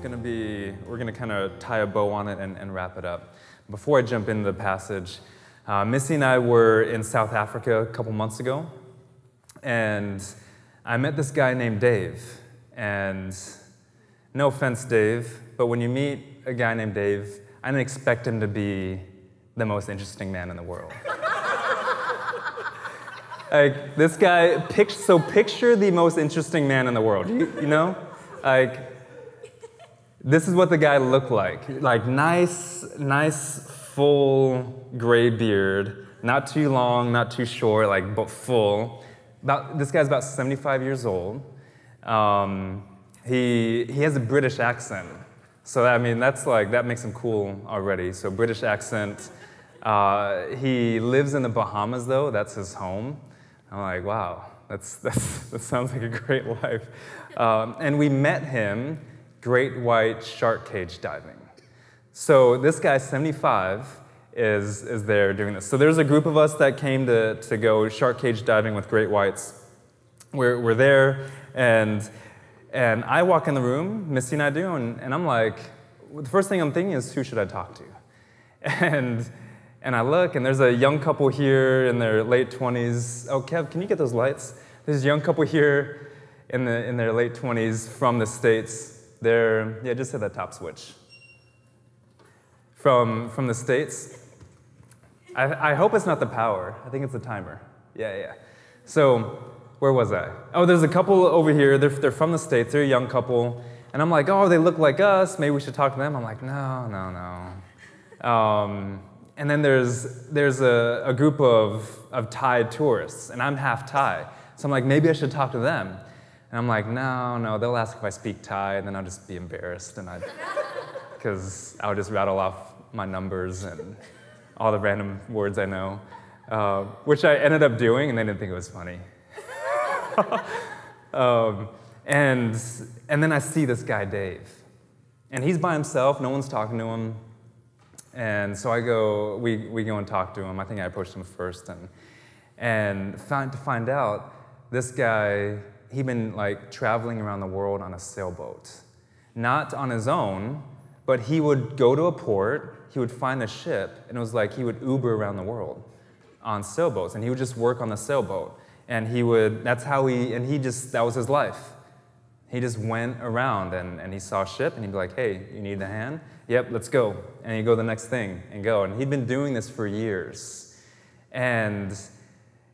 Going to be, we're going to kind of tie a bow on it and, and, wrap it up. Before I jump into the passage, uh, Missy and I were in South Africa a couple months ago, and I met this guy named Dave. And no offense, Dave, but when you meet a guy named Dave, I didn't expect him to be the most interesting man in the world. like this guy, so picture the most interesting man in the world. You, you know, like this is what the guy looked like. Like nice, nice, full gray beard, not too long, not too short, like but full. About, this guy's about 75 years old. Um, he, he has a British accent. So, I mean, that's like, that makes him cool already. So, British accent. Uh, he lives in the Bahamas, though. That's his home. I'm like, wow, that's, that's, that sounds like a great life. Um, and we met him great white shark cage diving. So this guy, 75, is, is there doing this. So there's a group of us that came to, to go shark cage diving with great whites. We're, we're there, and, and I walk in the room, Missy and I do, and, and I'm like, the first thing I'm thinking is, who should I talk to? And, and I look, and there's a young couple here in their late 20s. Oh, Kev, can you get those lights? There's a young couple here in, the, in their late 20s from the States they're, yeah, just hit that top switch. From, from the States, I, I hope it's not the power. I think it's the timer. Yeah, yeah. So, where was I? Oh, there's a couple over here. They're, they're from the States. They're a young couple. And I'm like, oh, they look like us. Maybe we should talk to them. I'm like, no, no, no. Um, and then there's, there's a, a group of, of Thai tourists, and I'm half Thai. So I'm like, maybe I should talk to them. And I'm like, no, no, they'll ask if I speak Thai, and then I'll just be embarrassed, and I, because I'll just rattle off my numbers and all the random words I know, uh, which I ended up doing, and they didn't think it was funny. um, and, and then I see this guy, Dave, and he's by himself, no one's talking to him. And so I go, we, we go and talk to him. I think I approached him first, and, and found, to find out this guy he'd been like traveling around the world on a sailboat. Not on his own, but he would go to a port, he would find a ship, and it was like he would Uber around the world on sailboats, and he would just work on the sailboat. And he would, that's how he, and he just, that was his life. He just went around and, and he saw a ship and he'd be like, hey, you need a hand? Yep, let's go. And he'd go the next thing and go. And he'd been doing this for years. And,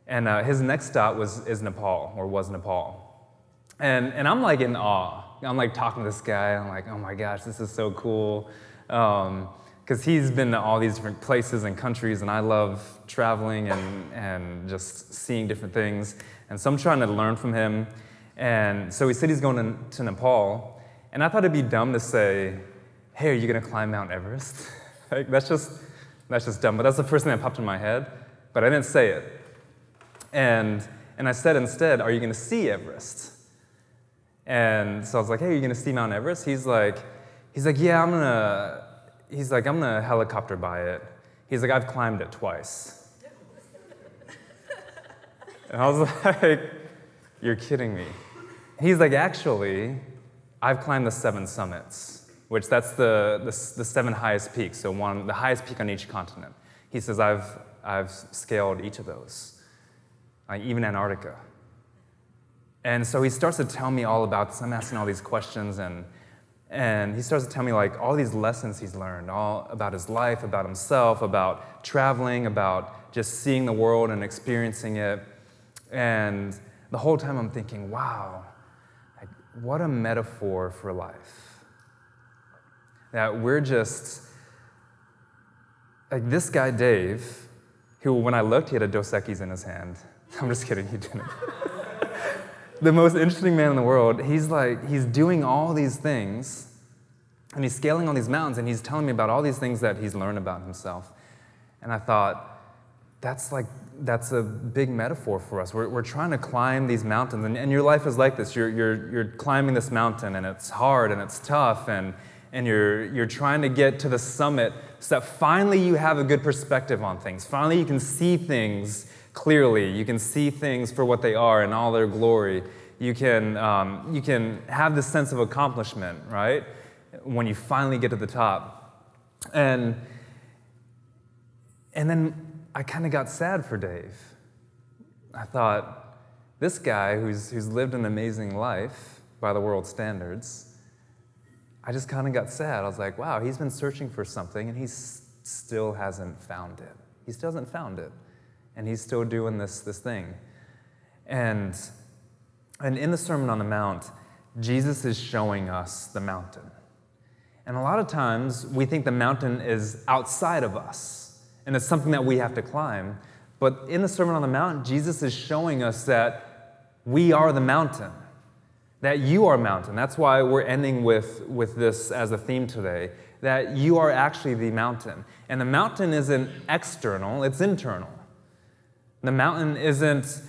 and uh, his next stop was, is Nepal, or was Nepal. And, and I'm like in awe. I'm like talking to this guy. I'm like, oh my gosh, this is so cool. Because um, he's been to all these different places and countries, and I love traveling and, and just seeing different things. And so I'm trying to learn from him. And so he said he's going to, to Nepal. And I thought it'd be dumb to say, hey, are you going to climb Mount Everest? like, that's, just, that's just dumb. But that's the first thing that popped in my head. But I didn't say it. And, and I said instead, are you going to see Everest? And so I was like, hey, are you gonna see Mount Everest? He's like, he's like, yeah, I'm gonna, he's like, I'm gonna helicopter by it. He's like, I've climbed it twice. and I was like, you're kidding me. He's like, actually, I've climbed the seven summits, which that's the, the, the seven highest peaks, so one, the highest peak on each continent. He says, I've, I've scaled each of those, like even Antarctica. And so he starts to tell me all about this. I'm asking all these questions, and, and he starts to tell me like all these lessons he's learned, all about his life, about himself, about traveling, about just seeing the world and experiencing it. And the whole time I'm thinking, wow, like, what a metaphor for life. That we're just, like this guy, Dave, who when I looked, he had a Dos Equis in his hand. I'm just kidding, he didn't. The most interesting man in the world. He's like, he's doing all these things and he's scaling all these mountains and he's telling me about all these things that he's learned about himself. And I thought, that's like, that's a big metaphor for us. We're, we're trying to climb these mountains, and, and your life is like this. You're, you're, you're climbing this mountain, and it's hard and it's tough, and, and you're, you're trying to get to the summit so that finally you have a good perspective on things. Finally, you can see things clearly. You can see things for what they are in all their glory. You can, um, you can have this sense of accomplishment, right? When you finally get to the top. And, and then I kind of got sad for Dave. I thought, this guy who's, who's lived an amazing life by the world standards, I just kind of got sad. I was like, wow, he's been searching for something and he still hasn't found it. He still hasn't found it and he's still doing this, this thing. And, and in the Sermon on the Mount, Jesus is showing us the mountain. And a lot of times we think the mountain is outside of us and it's something that we have to climb. But in the Sermon on the Mount, Jesus is showing us that we are the mountain, that you are mountain. That's why we're ending with, with this as a theme today, that you are actually the mountain. And the mountain isn't external, it's internal. The mountain isn't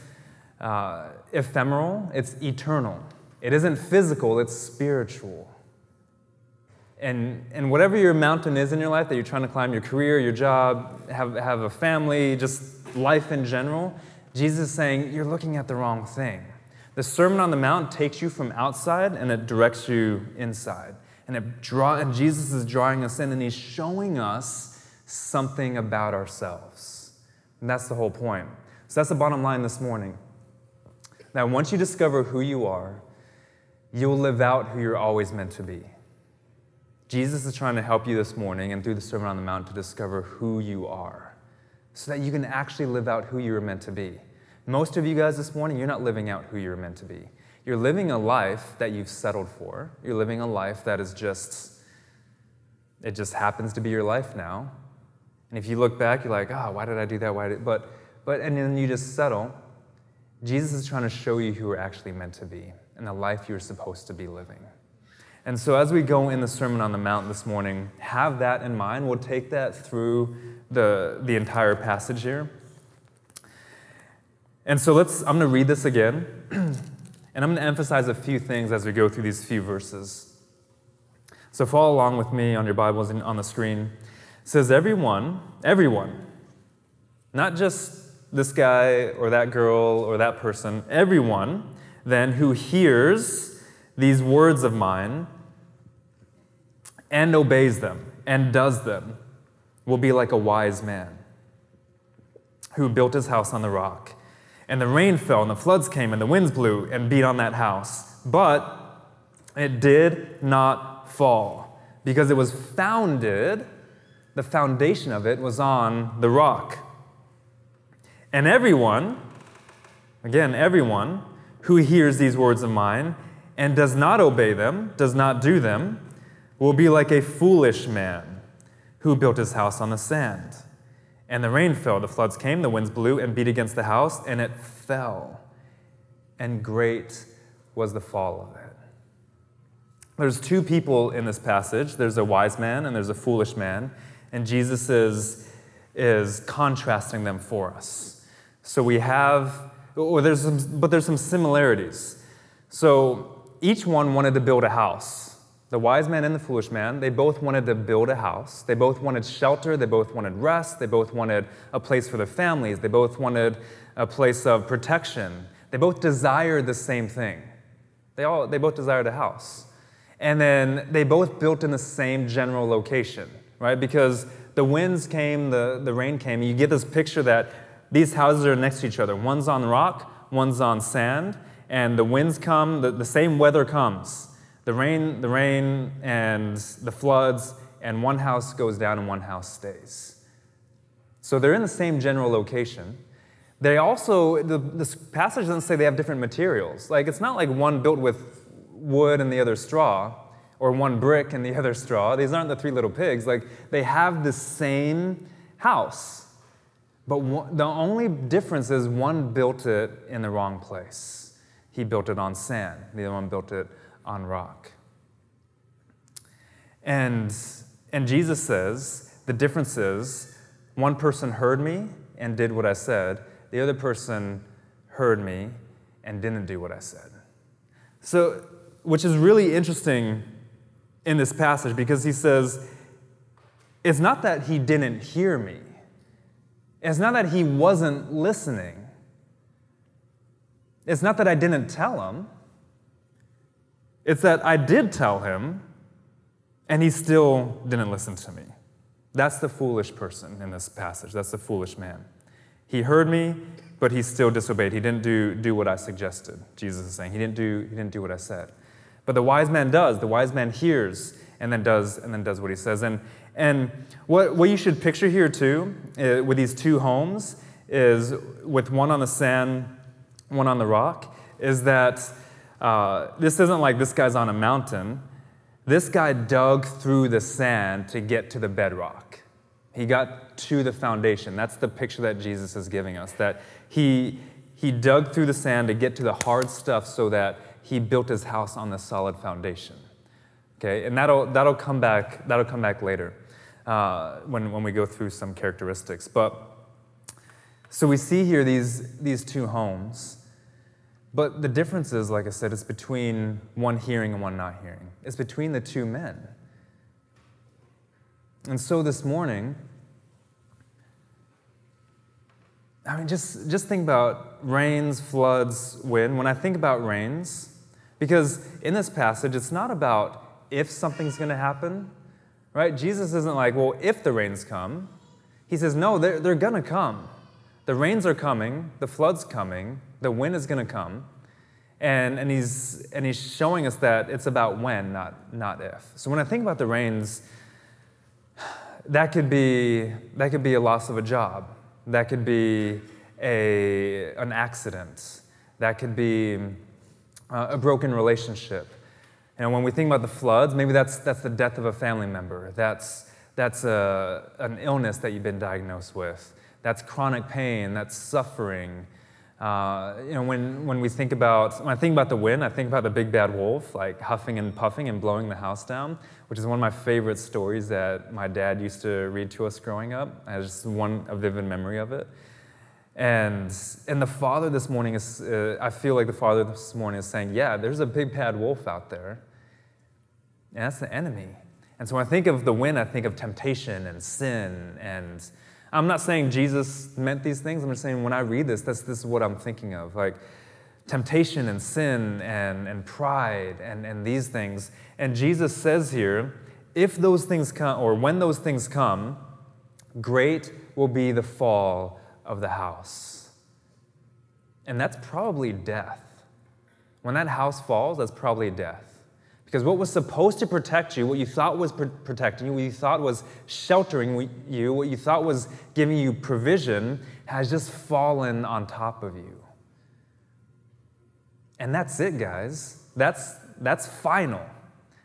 uh, ephemeral, it's eternal. It isn't physical, it's spiritual. And, and whatever your mountain is in your life that you're trying to climb, your career, your job, have, have a family, just life in general, Jesus is saying you're looking at the wrong thing. The Sermon on the Mount takes you from outside and it directs you inside. And, it draw, and Jesus is drawing us in and he's showing us something about ourselves. And that's the whole point. So that's the bottom line this morning. Now, once you discover who you are, you'll live out who you're always meant to be. Jesus is trying to help you this morning and through the Sermon on the Mount to discover who you are so that you can actually live out who you're meant to be. Most of you guys this morning, you're not living out who you're meant to be. You're living a life that you've settled for. You're living a life that is just, it just happens to be your life now. And if you look back, you're like, oh, why did I do that? Why did, but, but, and then you just settle. Jesus is trying to show you who you're actually meant to be and the life you're supposed to be living. And so, as we go in the Sermon on the Mount this morning, have that in mind. We'll take that through the, the entire passage here. And so, let's, I'm going to read this again, and I'm going to emphasize a few things as we go through these few verses. So, follow along with me on your Bibles and on the screen says everyone, everyone, not just this guy or that girl or that person, everyone then who hears these words of mine and obeys them and does them will be like a wise man who built his house on the rock. And the rain fell, and the floods came, and the winds blew and beat on that house. But it did not fall because it was founded the foundation of it was on the rock. And everyone, again, everyone who hears these words of mine and does not obey them, does not do them, will be like a foolish man who built his house on the sand. And the rain fell, the floods came, the winds blew and beat against the house, and it fell. And great was the fall of it. There's two people in this passage there's a wise man and there's a foolish man. And Jesus is, is contrasting them for us. So we have, or there's some, but there's some similarities. So each one wanted to build a house. The wise man and the foolish man, they both wanted to build a house. They both wanted shelter. They both wanted rest. They both wanted a place for their families. They both wanted a place of protection. They both desired the same thing. They, all, they both desired a house. And then they both built in the same general location right? Because the winds came, the, the rain came, you get this picture that these houses are next to each other. One's on rock, one's on sand, and the winds come, the, the same weather comes. The rain, the rain and the floods, and one house goes down and one house stays. So they're in the same general location. They also, the, this passage doesn't say they have different materials. Like, it's not like one built with wood and the other straw or one brick and the other straw. These aren't the three little pigs. Like, they have the same house. But one, the only difference is one built it in the wrong place. he built it on sand. The other one built it on rock. And, and Jesus says the difference is one person heard me and did what I said, the other person heard me and didn't do what I said. So, which is really interesting in this passage because he says, it's not that he didn't hear me, it's not that he wasn't listening, it's not that I didn't tell him, it's that I did tell him and he still didn't listen to me. That's the foolish person in this passage. That's the foolish man. He heard me, but he still disobeyed. He didn't do, do what I suggested, Jesus is saying. He didn't, do, he didn't do what I said. But the wise man does. The wise man hears and then does, and then does what he says. And, and what, what you should picture here, too, uh, with these two homes, is with one on the sand, one on the rock, is that uh, this isn't like this guy's on a mountain this guy dug through the sand to get to the bedrock. He got to the foundation. That's the picture that Jesus is giving us. That he, he dug through the sand to get to the hard stuff so that he built his house on the solid foundation. Okay, and that'll, that'll, come, back, that'll come back later uh, when, when we go through some characteristics. But so we see here these, these two homes. But the difference is, like I said, it's between one hearing and one not hearing. It's between the two men. And so this morning, I mean, just, just think about rains, floods, wind. When I think about rains, because in this passage, it's not about if something's going to happen, right? Jesus isn't like, well, if the rains come. He says, no, they're, they're going to come. The rains are coming, the flood's coming, the wind is going to come. And, and, he's, and he's showing us that it's about when, not, not if. So when I think about the rains, that could be, that could be a loss of a job. That could be a, an accident. That could be uh, a broken relationship. And when we think about the floods, maybe that's, that's the death of a family member. That's, that's a, an illness that you've been diagnosed with. That's chronic pain. That's suffering. Uh, you know, when, when we think about, when I think about the wind, I think about the big bad wolf, like huffing and puffing and blowing the house down, which is one of my favorite stories that my dad used to read to us growing up. I just one a vivid memory of it. And, and the father this morning is, uh, I feel like the father this morning is saying, yeah, there's a big bad wolf out there. And that's the enemy. And so when I think of the wind, I think of temptation and sin and I'm not saying Jesus meant these things. I'm just saying when I read this, this, this is what I'm thinking of. Like temptation and sin and, and pride and, and these things. And Jesus says here, if those things come, or when those things come, great will be the fall of the house. And that's probably death. When that house falls, that's probably death. Because what was supposed to protect you, what you thought was pr- protecting you, what you thought was sheltering you, what you thought was giving you provision, has just fallen on top of you. And that's it, guys. That's, that's final.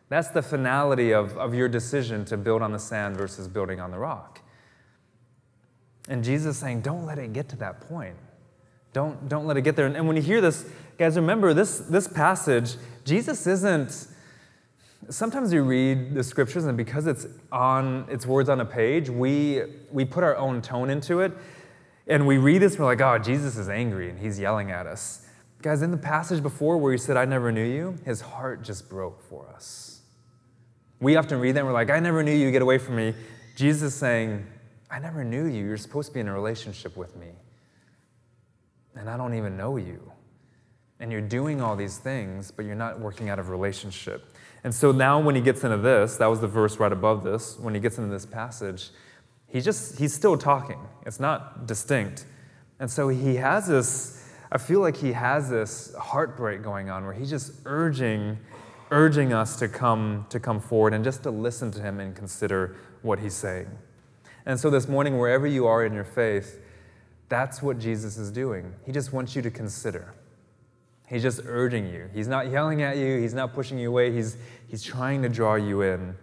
That's the finality of, of your decision to build on the sand versus building on the rock. And Jesus saying, don't let it get to that point. Don't, don't let it get there. And, and when you hear this, guys, remember this, this passage, Jesus isn't sometimes we read the scriptures and because it's on it's words on a page we we put our own tone into it and we read this and we're like oh jesus is angry and he's yelling at us guys in the passage before where he said i never knew you his heart just broke for us we often read that and we're like i never knew you get away from me jesus is saying i never knew you you're supposed to be in a relationship with me and i don't even know you and you're doing all these things but you're not working out of relationship and so now when he gets into this, that was the verse right above this, when he gets into this passage, he just he's still talking. It's not distinct. And so he has this I feel like he has this heartbreak going on where he's just urging urging us to come to come forward and just to listen to him and consider what he's saying. And so this morning wherever you are in your faith, that's what Jesus is doing. He just wants you to consider. He's just urging you. He's not yelling at you, he's not pushing you away. He's, he's trying to draw you in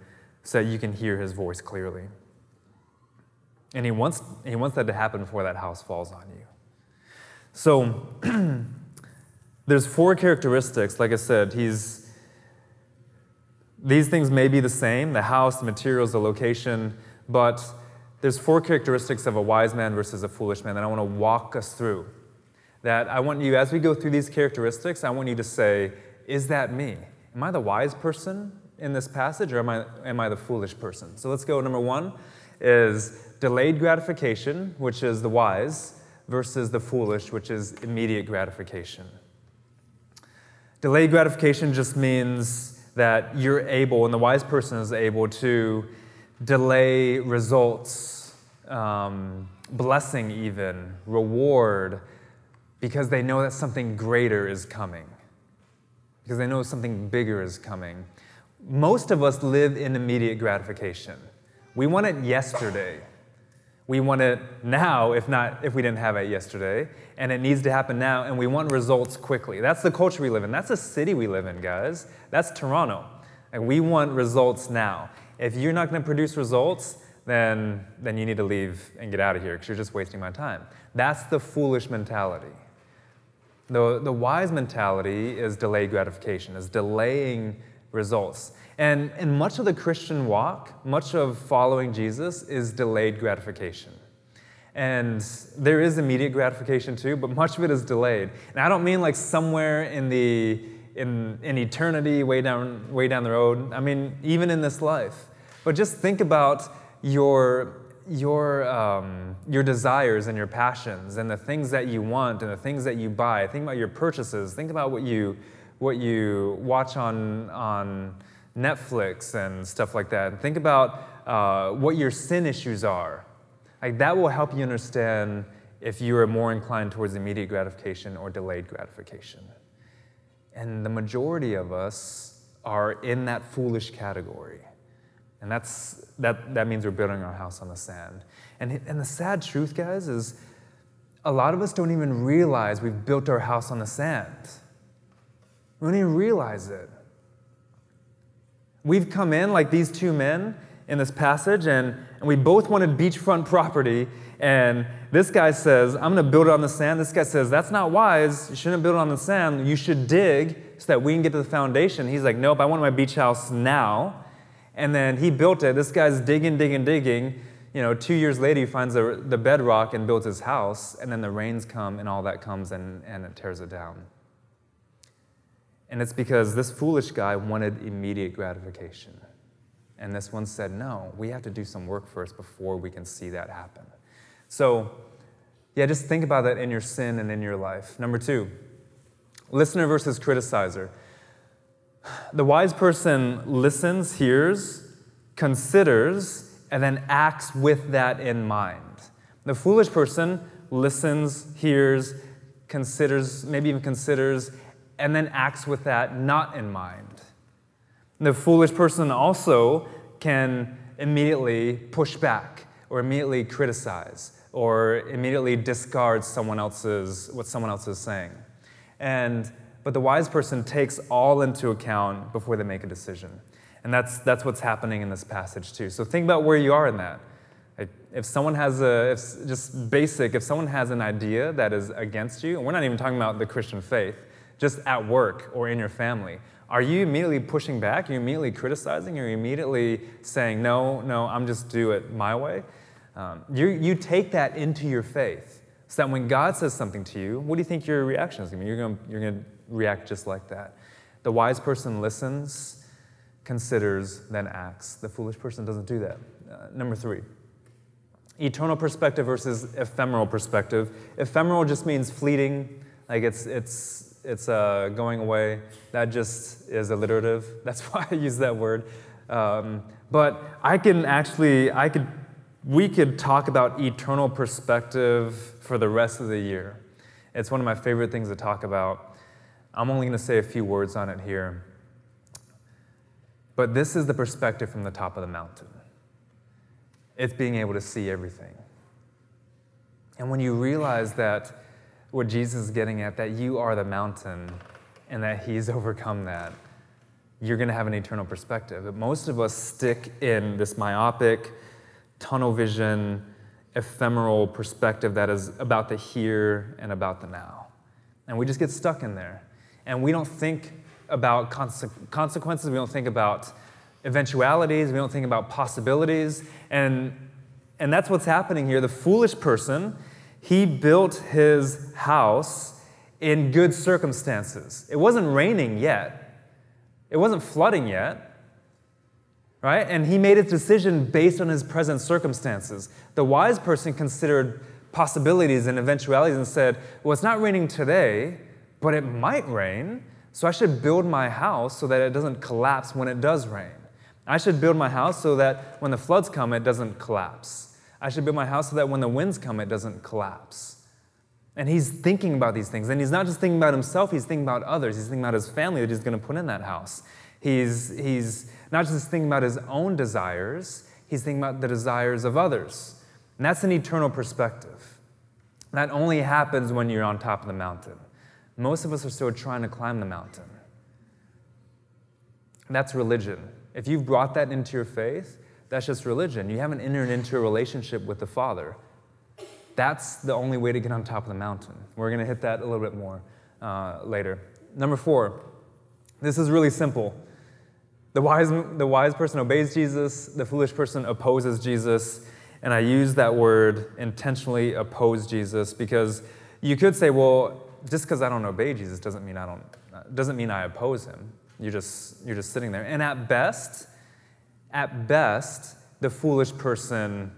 so that you can hear his voice clearly. And he wants, he wants that to happen before that house falls on you. So, there's four characteristics. Like I said, he's these things may be the same the house, the materials, the location, but there's four characteristics of a wise man versus a foolish man that I want to walk us through. That I want you, as we go through these characteristics, I want you to say, Is that me? Am I the wise person in this passage or am I, am I the foolish person? So let's go. Number one is delayed gratification, which is the wise, versus the foolish, which is immediate gratification. Delayed gratification just means that you're able, and the wise person is able to delay results, um, blessing, even, reward, because they know that something greater is coming, because they know something bigger is coming. Most of us live in immediate gratification. We want it yesterday. We want it now, if not if we didn't have it yesterday, and it needs to happen now, and we want results quickly. That's the culture we live in. That's the city we live in, guys. That's Toronto. And we want results now. If you're not going to produce results, then, then you need to leave and get out of here because you're just wasting my time. That's the foolish mentality. The, the wise mentality is delayed gratification, is delaying results. And, and much of the Christian walk, much of following Jesus is delayed gratification. And there is immediate gratification too, but much of it is delayed. And I don't mean like somewhere in the in, in eternity, way down, way down the road. I mean, even in this life. But just think about your, your, um, your desires and your passions and the things that you want and the things that you buy. Think about your purchases. Think about what you, what you watch on, on Netflix and stuff like that. think about uh, what your sin issues are. Like that will help you understand if you are more inclined towards immediate gratification or delayed gratification. And the majority of us are in that foolish category. And that's, that, that means we're building our house on the sand. And, and the sad truth, guys, is a lot of us don't even realize we've built our house on the sand. We don't even realize it. We've come in like these two men in this passage, and, and we both wanted beachfront property. And this guy says, I'm going to build it on the sand. This guy says, That's not wise. You shouldn't build it on the sand. You should dig so that we can get to the foundation. He's like, Nope, I want my beach house now. And then he built it. This guy's digging, digging, digging. You know, two years later, he finds the, the bedrock and builds his house. And then the rains come and all that comes and, and it tears it down. And it's because this foolish guy wanted immediate gratification. And this one said, no, we have to do some work first before we can see that happen. So, yeah, just think about that in your sin and in your life. Number two, listener versus criticizer. The wise person listens, hears, considers, and then acts with that in mind. The foolish person listens, hears, considers, maybe even considers, and then acts with that not in mind. The foolish person also can immediately push back or immediately criticize or immediately discard someone else's what someone else is saying. And but the wise person takes all into account before they make a decision. And that's, that's what's happening in this passage, too. So think about where you are in that. If someone has a, if, just basic, if someone has an idea that is against you, and we're not even talking about the Christian faith, just at work or in your family, are you immediately pushing back? Are you immediately criticizing? Are you immediately saying, no, no, I'm just do it my way? Um, you, you take that into your faith so that when God says something to you, what do you think your reaction is going to be? You're going you're going to react just like that. The wise person listens, considers, then acts. The foolish person doesn't do that. Uh, number three, eternal perspective versus ephemeral perspective. Ephemeral just means fleeting, like it's, it's, it's uh, going away. That just is alliterative. That's why I use that word. Um, but I can actually, I could, we could talk about eternal perspective for the rest of the year. It's one of my favorite things to talk about. I'm only going to say a few words on it here. But this is the perspective from the top of the mountain it's being able to see everything. And when you realize that what Jesus is getting at, that you are the mountain and that He's overcome that, you're going to have an eternal perspective. But most of us stick in this myopic, tunnel vision, ephemeral perspective that is about the here and about the now. And we just get stuck in there. And we don't think about conse- consequences, we don't think about eventualities, we don't think about possibilities. And, and that's what's happening here. The foolish person, he built his house in good circumstances. It wasn't raining yet, it wasn't flooding yet right? And he made his decision based on his present circumstances. The wise person considered possibilities and eventualities and said, Well, it's not raining today, but it might rain, so I should build my house so that it doesn't collapse when it does rain. I should build my house so that when the floods come, it doesn't collapse. I should build my house so that when the winds come, it doesn't collapse. And he's thinking about these things. And he's not just thinking about himself, he's thinking about others. He's thinking about his family that he's going to put in that house. He's, he's not just thinking about his own desires, he's thinking about the desires of others. And that's an eternal perspective. That only happens when you're on top of the mountain. Most of us are still trying to climb the mountain. That's religion. If you've brought that into your faith, that's just religion. You haven't entered into a relationship with the Father. That's the only way to get on top of the mountain. We're going to hit that a little bit more uh, later. Number four, this is really simple. The wise, the wise person obeys Jesus, the foolish person opposes Jesus. And I use that word intentionally oppose Jesus because you could say, well, just because I don't obey Jesus doesn't mean I don't doesn't mean I oppose him. You're just you're just sitting there. And at best, at best, the foolish person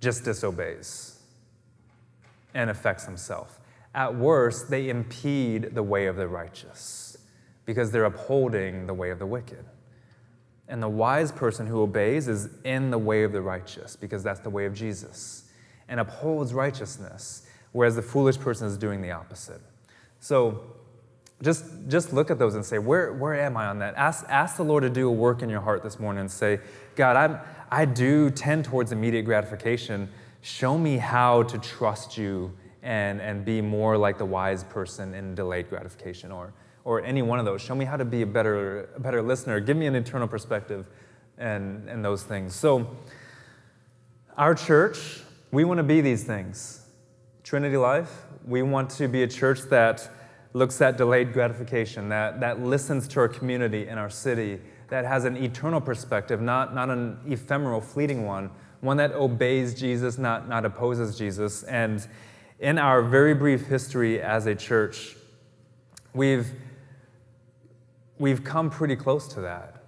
just disobeys and affects himself. At worst, they impede the way of the righteous because they're upholding the way of the wicked. And the wise person who obeys is in the way of the righteous because that's the way of Jesus and upholds righteousness, whereas the foolish person is doing the opposite. So just, just look at those and say, where, where am I on that? Ask, ask the Lord to do a work in your heart this morning and say, God, I'm, I do tend towards immediate gratification. Show me how to trust you and, and be more like the wise person in delayed gratification or or any one of those. Show me how to be a better, a better listener. Give me an eternal perspective and, and those things. So, our church, we want to be these things. Trinity Life, we want to be a church that looks at delayed gratification, that, that listens to our community and our city, that has an eternal perspective, not, not an ephemeral, fleeting one, one that obeys Jesus, not, not opposes Jesus. And in our very brief history as a church, we've we've come pretty close to that.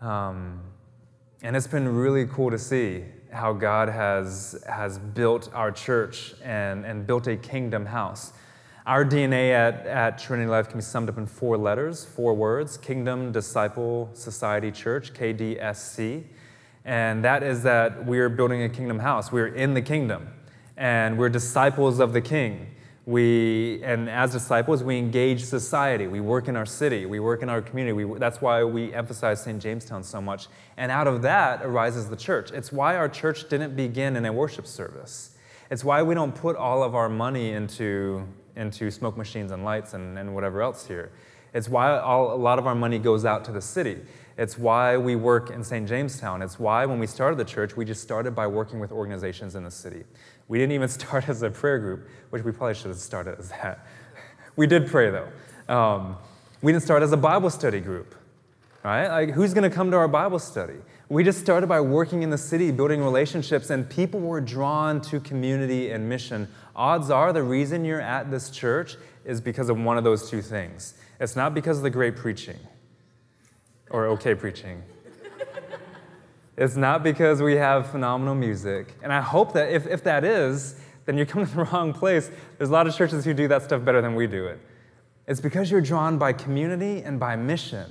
Um, and it's been really cool to see how God has, has built our church and, and built a kingdom house. Our DNA at, at Trinity Life can be summed up in four letters, four words Kingdom, Disciple, Society, Church, KDSC. And that is that we're building a kingdom house. We're in the kingdom, and we're disciples of the king. We, and as disciples, we engage society. We work in our city. We work in our community. We, that's why we emphasize St. Jamestown so much. And out of that arises the church. It's why our church didn't begin in a worship service. It's why we don't put all of our money into, into smoke machines and lights and, and whatever else here. It's why all, a lot of our money goes out to the city. It's why we work in St. Jamestown. It's why when we started the church, we just started by working with organizations in the city. We didn't even start as a prayer group, which we probably should have started as that. We did pray though. Um, we didn't start as a Bible study group, right? Like, who's going to come to our Bible study? We just started by working in the city, building relationships, and people were drawn to community and mission. Odds are the reason you're at this church is because of one of those two things. It's not because of the great preaching or okay preaching. It's not because we have phenomenal music. And I hope that if, if that is, then you're coming to the wrong place. There's a lot of churches who do that stuff better than we do it. It's because you're drawn by community and by mission.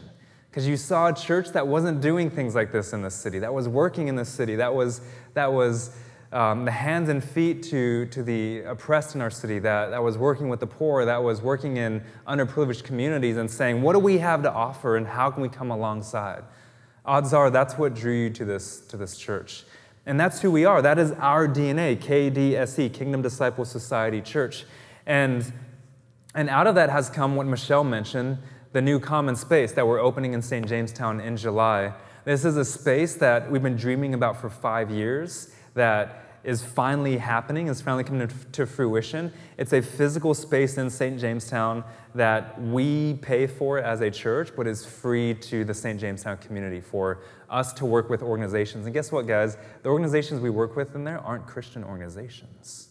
Because you saw a church that wasn't doing things like this in the city, that was working in the city, that was, that was um, the hands and feet to, to the oppressed in our city, that, that was working with the poor, that was working in underprivileged communities and saying, what do we have to offer and how can we come alongside? Odds are that's what drew you to this, to this church. And that's who we are. That is our DNA, KDSC, Kingdom Disciple Society Church. And, and out of that has come what Michelle mentioned the new common space that we're opening in St. Jamestown in July. This is a space that we've been dreaming about for five years, that is finally happening, is finally coming to, fruition. It's a physical space in St. Jamestown that we pay for as a church, but is free to the St. Jamestown community for us to work with organizations. And guess what, guys? The organizations we work with in there aren't Christian organizations,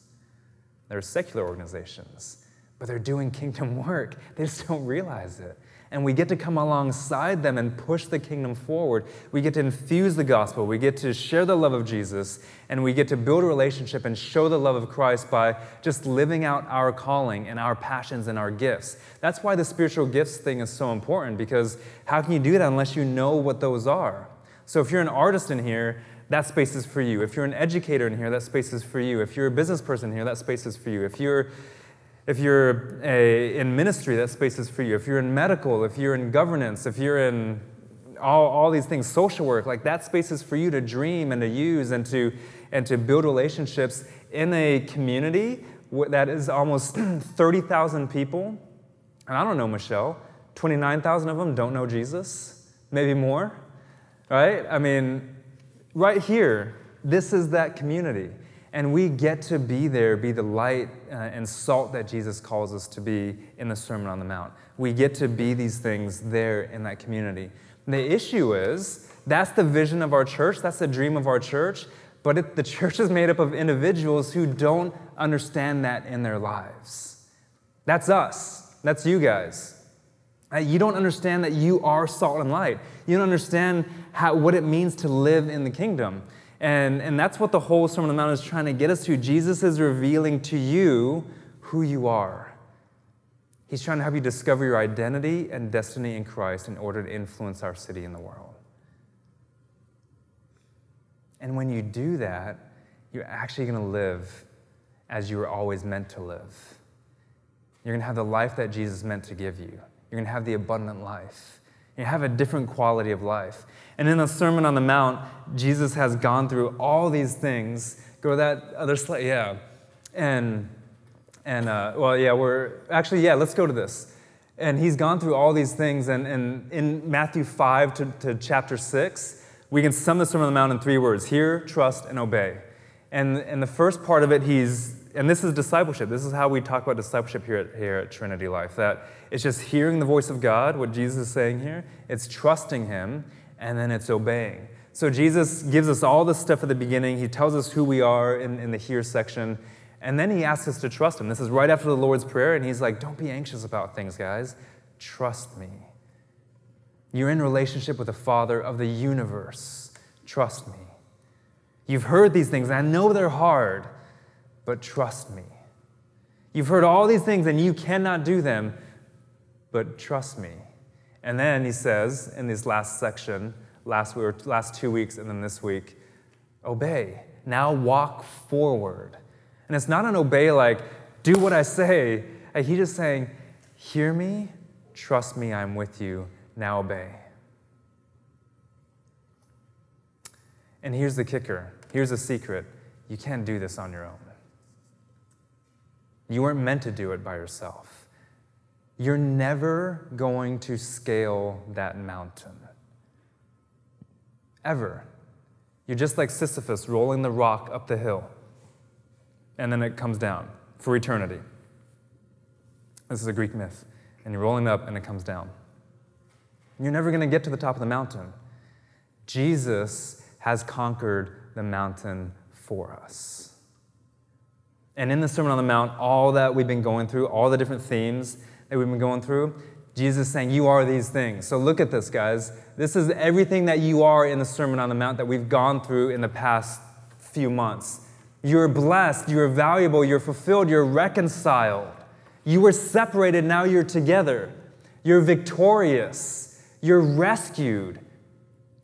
they're secular organizations, but they're doing kingdom work. They just don't realize it and we get to come alongside them and push the kingdom forward. We get to infuse the gospel. We get to share the love of Jesus, and we get to build a relationship and show the love of Christ by just living out our calling and our passions and our gifts. That's why the spiritual gifts thing is so important because how can you do that unless you know what those are? So if you're an artist in here, that space is for you. If you're an educator in here, that space is for you. If you're a business person here, that space is for you. If you're if you're a, in ministry, that space is for you. If you're in medical, if you're in governance, if you're in all, all these things, social work, like that space is for you to dream and to use and to, and to build relationships in a community that is almost 30,000 people. And I don't know Michelle, 29,000 of them don't know Jesus, maybe more, right? I mean, right here, this is that community. And we get to be there, be the light uh, and salt that Jesus calls us to be in the Sermon on the Mount. We get to be these things there in that community. And the issue is that's the vision of our church, that's the dream of our church, but it, the church is made up of individuals who don't understand that in their lives. That's us, that's you guys. Uh, you don't understand that you are salt and light. You don't understand how, what it means to live in the kingdom. And, and that's what the whole Sermon on the Mount is trying to get us to. Jesus is revealing to you who you are. He's trying to help you discover your identity and destiny in Christ in order to influence our city and the world. And when you do that, you're actually going to live as you were always meant to live. You're going to have the life that Jesus meant to give you. You're going to have the abundant life. You have a different quality of life. And in the Sermon on the Mount, Jesus has gone through all these things. Go to that other slide, yeah. And, and uh, well, yeah, we're actually, yeah, let's go to this. And he's gone through all these things. And, and in Matthew 5 to, to chapter 6, we can sum the Sermon on the Mount in three words hear, trust, and obey. And, and the first part of it, he's, and this is discipleship. This is how we talk about discipleship here at, here at Trinity Life. That it's just hearing the voice of God, what Jesus is saying here, it's trusting Him, and then it's obeying. So Jesus gives us all this stuff at the beginning. He tells us who we are in, in the here section. And then he asks us to trust him. This is right after the Lord's Prayer, and he's like, Don't be anxious about things, guys. Trust me. You're in relationship with the Father of the universe. Trust me. You've heard these things, and I know they're hard, but trust me. You've heard all these things, and you cannot do them, but trust me. And then he says in this last section, last, we were, last two weeks and then this week, obey. Now walk forward. And it's not an obey like, do what I say. Uh, He's just saying, hear me, trust me, I'm with you, now obey. And here's the kicker here's the secret you can't do this on your own. You weren't meant to do it by yourself. You're never going to scale that mountain. Ever. You're just like Sisyphus rolling the rock up the hill, and then it comes down for eternity. This is a Greek myth. And you're rolling up, and it comes down. You're never going to get to the top of the mountain. Jesus has conquered the mountain for us. And in the Sermon on the Mount, all that we've been going through, all the different themes, that we've been going through, Jesus is saying, You are these things. So look at this, guys. This is everything that you are in the Sermon on the Mount that we've gone through in the past few months. You're blessed, you're valuable, you're fulfilled, you're reconciled. You were separated, now you're together. You're victorious, you're rescued.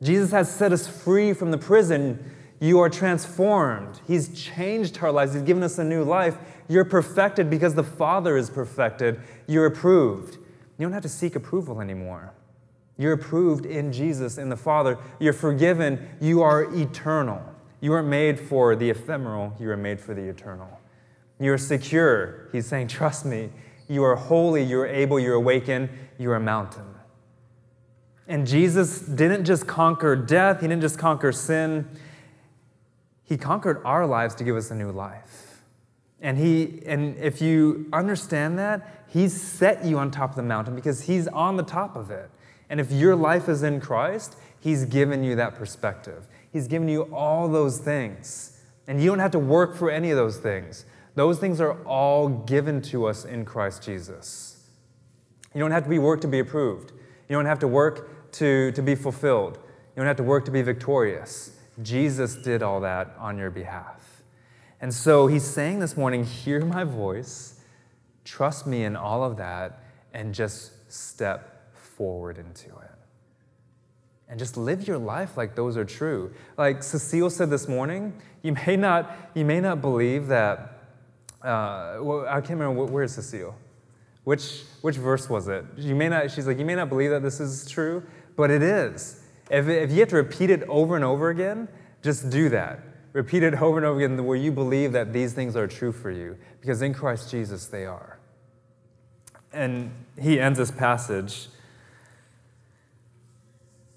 Jesus has set us free from the prison. You are transformed. He's changed our lives. He's given us a new life. You're perfected because the Father is perfected. You're approved. You don't have to seek approval anymore. You're approved in Jesus, in the Father. You're forgiven. You are eternal. You are made for the ephemeral. You are made for the eternal. You're secure. He's saying, Trust me. You are holy. You're able. You're awakened. You're a mountain. And Jesus didn't just conquer death, He didn't just conquer sin. He conquered our lives to give us a new life. And he and if you understand that, he's set you on top of the mountain because he's on the top of it. And if your life is in Christ, he's given you that perspective. He's given you all those things. And you don't have to work for any of those things. Those things are all given to us in Christ Jesus. You don't have to be work to be approved. You don't have to work to, to be fulfilled. You don't have to work to be victorious. Jesus did all that on your behalf. And so he's saying this morning, hear my voice, trust me in all of that, and just step forward into it. And just live your life like those are true. Like Cecile said this morning, you may not, you may not believe that. Uh, well, I can't remember where is Cecile. Which which verse was it? You may not. She's like, you may not believe that this is true, but it is. If, if you have to repeat it over and over again, just do that. Repeat it over and over again where you believe that these things are true for you, because in Christ Jesus they are. And he ends this passage,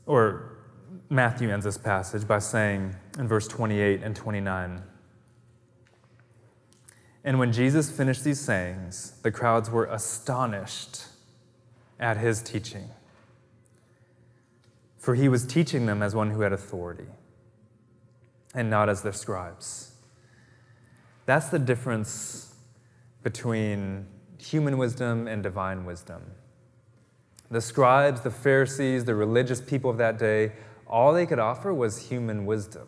or Matthew ends this passage by saying in verse 28 and 29 And when Jesus finished these sayings, the crowds were astonished at his teaching for he was teaching them as one who had authority and not as their scribes. That's the difference between human wisdom and divine wisdom. The scribes, the Pharisees, the religious people of that day, all they could offer was human wisdom.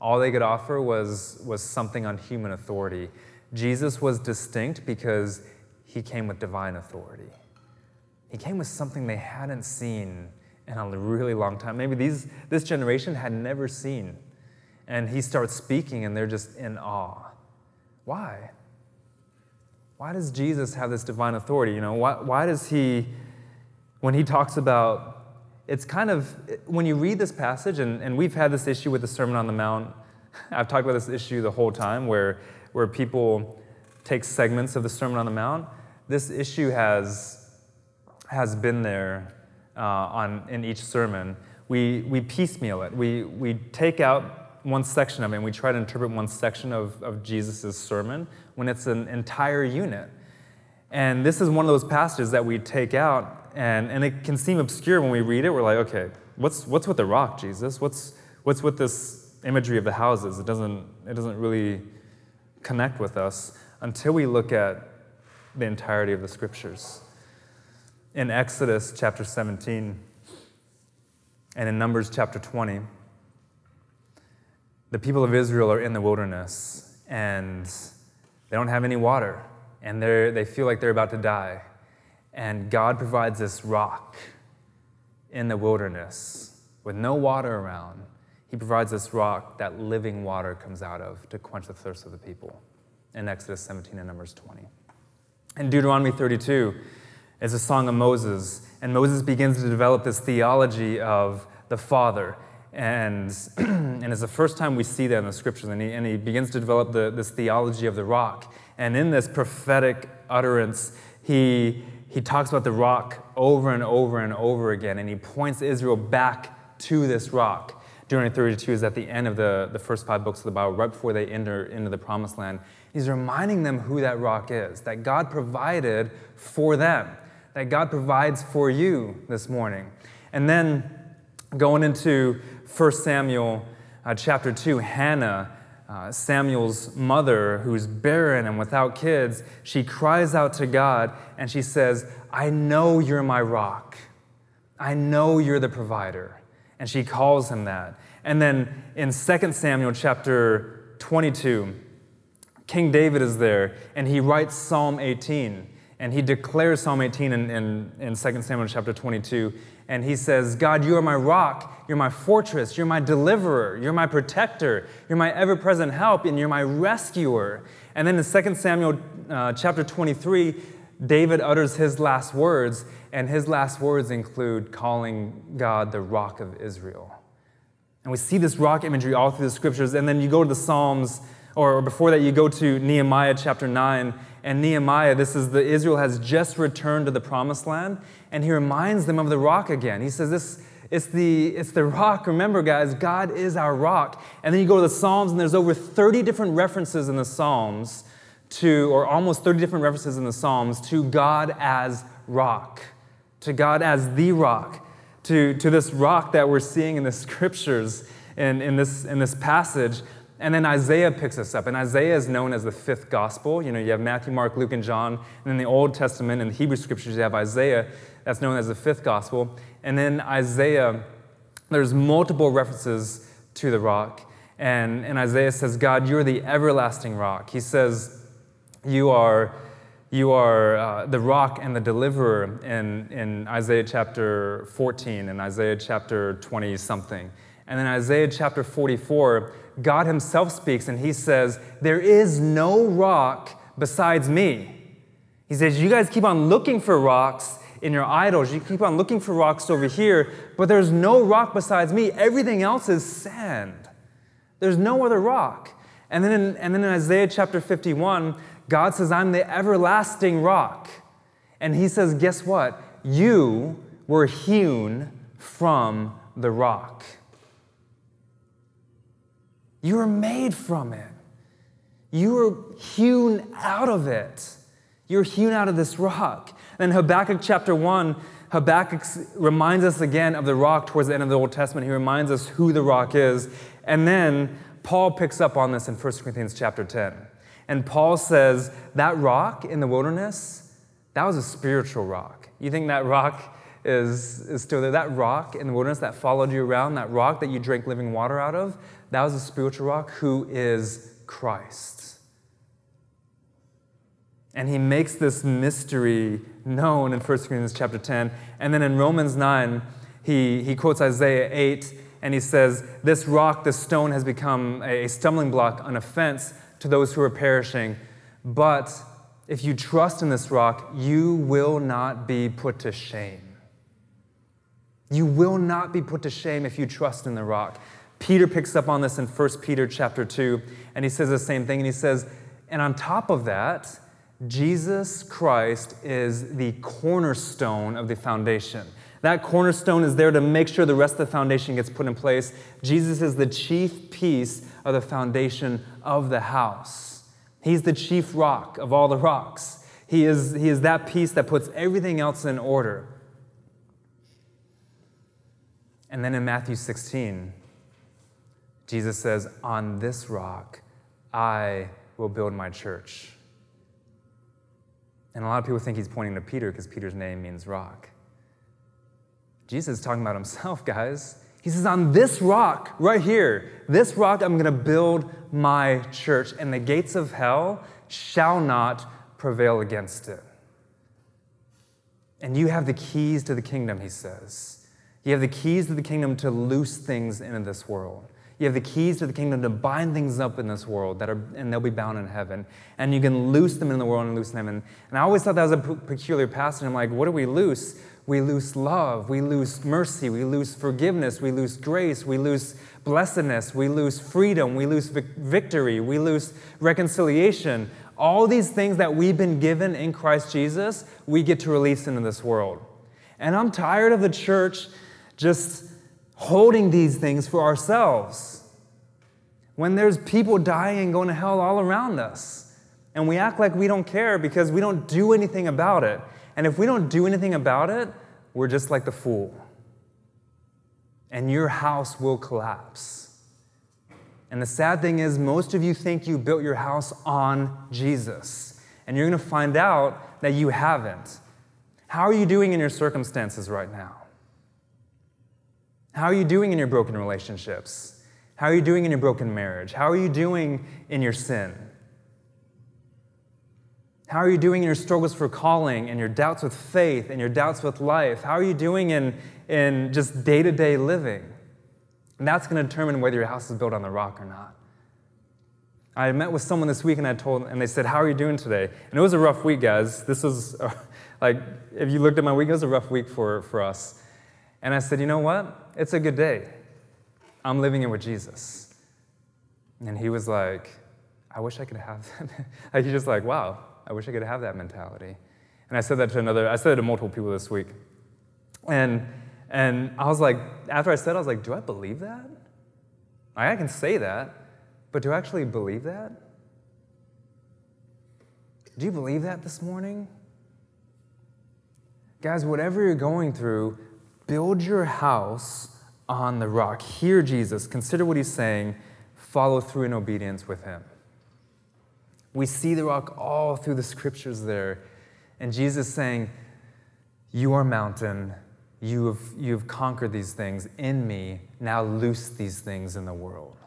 All they could offer was, was something on human authority. Jesus was distinct because he came with divine authority. He came with something they hadn't seen in a really long time. Maybe these, this generation had never seen. And he starts speaking, and they're just in awe. Why? Why does Jesus have this divine authority? You know, why, why does he, when he talks about, it's kind of, when you read this passage, and, and we've had this issue with the Sermon on the Mount, I've talked about this issue the whole time where, where people take segments of the Sermon on the Mount. This issue has, has been there uh, on, in each sermon, we, we piecemeal it. We, we take out one section of it and we try to interpret one section of, of Jesus' sermon when it's an entire unit. And this is one of those passages that we take out, and, and it can seem obscure when we read it. We're like, okay, what's, what's with the rock, Jesus? What's, what's with this imagery of the houses? It doesn't, it doesn't really connect with us until we look at the entirety of the scriptures in Exodus chapter 17 and in Numbers chapter 20, the people of Israel are in the wilderness and they don't have any water and they they feel like they're about to die. And God provides this rock in the wilderness with no water around. He provides this rock that living water comes out of to quench the thirst of the people in Exodus 17 and Numbers 20. In Deuteronomy 32, is a song of Moses. And Moses begins to develop this theology of the Father. And, and it's the first time we see that in the scriptures. And he, and he begins to develop the, this theology of the rock. And in this prophetic utterance, he, he talks about the rock over and over and over again. And he points Israel back to this rock. Deuteronomy 32 is at the end of the, the first five books of the Bible, right before they enter into the promised land. He's reminding them who that rock is, that God provided for them that God provides for you this morning. And then going into 1 Samuel uh, chapter 2, Hannah, uh, Samuel's mother, who's barren and without kids, she cries out to God and she says, I know you're my rock. I know you're the provider. And she calls him that. And then in 2 Samuel chapter 22, King David is there and he writes Psalm 18. And he declares Psalm 18 in, in, in 2 Samuel chapter 22. And he says, God, you are my rock, you're my fortress, you're my deliverer, you're my protector, you're my ever present help, and you're my rescuer. And then in 2 Samuel uh, chapter 23, David utters his last words, and his last words include calling God the rock of Israel. And we see this rock imagery all through the scriptures. And then you go to the Psalms, or before that, you go to Nehemiah chapter 9, and Nehemiah, this is the Israel has just returned to the promised land, and he reminds them of the rock again. He says, This It's the, it's the rock. Remember, guys, God is our rock. And then you go to the Psalms, and there's over 30 different references in the Psalms to, or almost 30 different references in the Psalms to God as rock, to God as the rock, to, to this rock that we're seeing in the scriptures in, in, this, in this passage. And then Isaiah picks us up. And Isaiah is known as the fifth gospel. You know, you have Matthew, Mark, Luke, and John. And in the Old Testament, and the Hebrew scriptures, you have Isaiah. That's known as the fifth gospel. And then Isaiah, there's multiple references to the rock. And, and Isaiah says, God, you're the everlasting rock. He says, You are, you are uh, the rock and the deliverer in, in Isaiah chapter 14 and Isaiah chapter 20 something. And then Isaiah chapter 44, God himself speaks and he says, There is no rock besides me. He says, You guys keep on looking for rocks in your idols. You keep on looking for rocks over here, but there's no rock besides me. Everything else is sand. There's no other rock. And then in, and then in Isaiah chapter 51, God says, I'm the everlasting rock. And he says, Guess what? You were hewn from the rock. You were made from it. You were hewn out of it. You're hewn out of this rock. And then Habakkuk chapter 1, Habakkuk reminds us again of the rock towards the end of the Old Testament. He reminds us who the rock is. And then Paul picks up on this in 1 Corinthians chapter 10. And Paul says that rock in the wilderness, that was a spiritual rock. You think that rock is, is still there? That rock in the wilderness that followed you around, that rock that you drank living water out of, that was a spiritual rock who is Christ. And he makes this mystery known in 1 Corinthians chapter 10. And then in Romans 9, he, he quotes Isaiah 8, and he says, This rock, this stone, has become a stumbling block, an offense to those who are perishing. But if you trust in this rock, you will not be put to shame. You will not be put to shame if you trust in the rock. Peter picks up on this in 1 Peter chapter 2, and he says the same thing. And he says, And on top of that, Jesus Christ is the cornerstone of the foundation. That cornerstone is there to make sure the rest of the foundation gets put in place. Jesus is the chief piece of the foundation of the house. He's the chief rock of all the rocks. He is, he is that piece that puts everything else in order. And then in Matthew 16, Jesus says, On this rock I will build my church and a lot of people think he's pointing to Peter because Peter's name means rock. Jesus is talking about himself, guys. He says, On this rock right here, this rock, I'm going to build my church, and the gates of hell shall not prevail against it. And you have the keys to the kingdom, he says. You have the keys to the kingdom to loose things in this world. You have the keys to the kingdom to bind things up in this world that are, and they'll be bound in heaven. And you can loose them in the world and loose them. And I always thought that was a peculiar passage. I'm like, what do we loose? We lose love, we lose mercy, we lose forgiveness, we lose grace, we lose blessedness, we lose freedom, we lose victory, we lose reconciliation. All these things that we've been given in Christ Jesus, we get to release into this world. And I'm tired of the church just holding these things for ourselves when there's people dying going to hell all around us. And we act like we don't care because we don't do anything about it. And if we don't do anything about it, we're just like the fool. And your house will collapse. And the sad thing is, most of you think you built your house on Jesus. And you're going to find out that you haven't. How are you doing in your circumstances right now? How are you doing in your broken relationships? How are you doing in your broken marriage? How are you doing in your sin? How are you doing in your struggles for calling and your doubts with faith and your doubts with life? How are you doing in, in just day to day living? And that's going to determine whether your house is built on the rock or not. I met with someone this week and I told and they said, How are you doing today? And it was a rough week, guys. This was like, if you looked at my week, it was a rough week for, for us. And I said, You know what? It's a good day. I'm living it with Jesus. And he was like, I wish I could have that. like, he's just like, Wow, I wish I could have that mentality. And I said that to another, I said it to multiple people this week. And, And I was like, after I said, it, I was like, do I believe that? I can say that, but do I actually believe that? Do you believe that this morning? Guys, whatever you're going through, build your house on the rock. Hear Jesus, consider what he's saying, follow through in obedience with him. We see the rock all through the scriptures there. And Jesus saying, You are mountain, you have, you have conquered these things. In me, now loose these things in the world.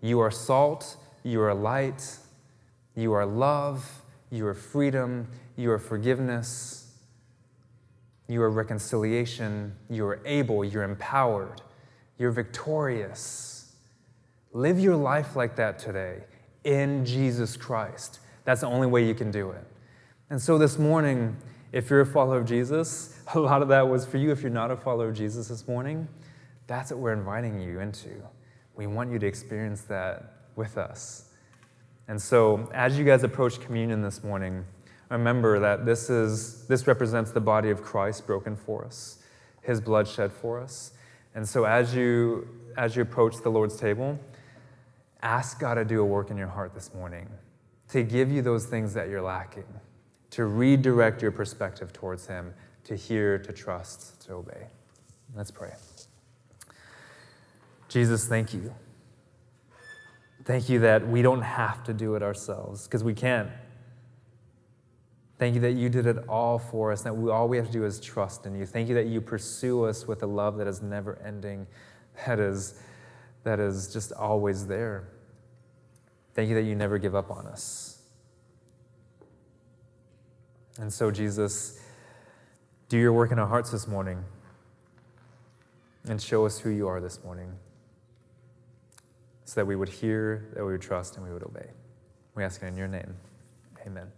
You are salt, you are light, you are love, you are freedom, you are forgiveness, you are reconciliation, you are able, you're empowered, you're victorious. Live your life like that today in Jesus Christ. That's the only way you can do it. And so this morning, if you're a follower of Jesus, a lot of that was for you. If you're not a follower of Jesus this morning, that's what we're inviting you into. We want you to experience that with us. And so, as you guys approach communion this morning, remember that this, is, this represents the body of Christ broken for us, his blood shed for us. And so, as you, as you approach the Lord's table, ask God to do a work in your heart this morning, to give you those things that you're lacking, to redirect your perspective towards Him, to hear, to trust, to obey. Let's pray. Jesus, thank you. Thank you that we don't have to do it ourselves, because we can. Thank you that you did it all for us, that we, all we have to do is trust in you. Thank you that you pursue us with a love that is never ending, that is, that is just always there. Thank you that you never give up on us. And so, Jesus, do your work in our hearts this morning and show us who you are this morning so that we would hear, that we would trust, and we would obey. We ask it in your name. Amen.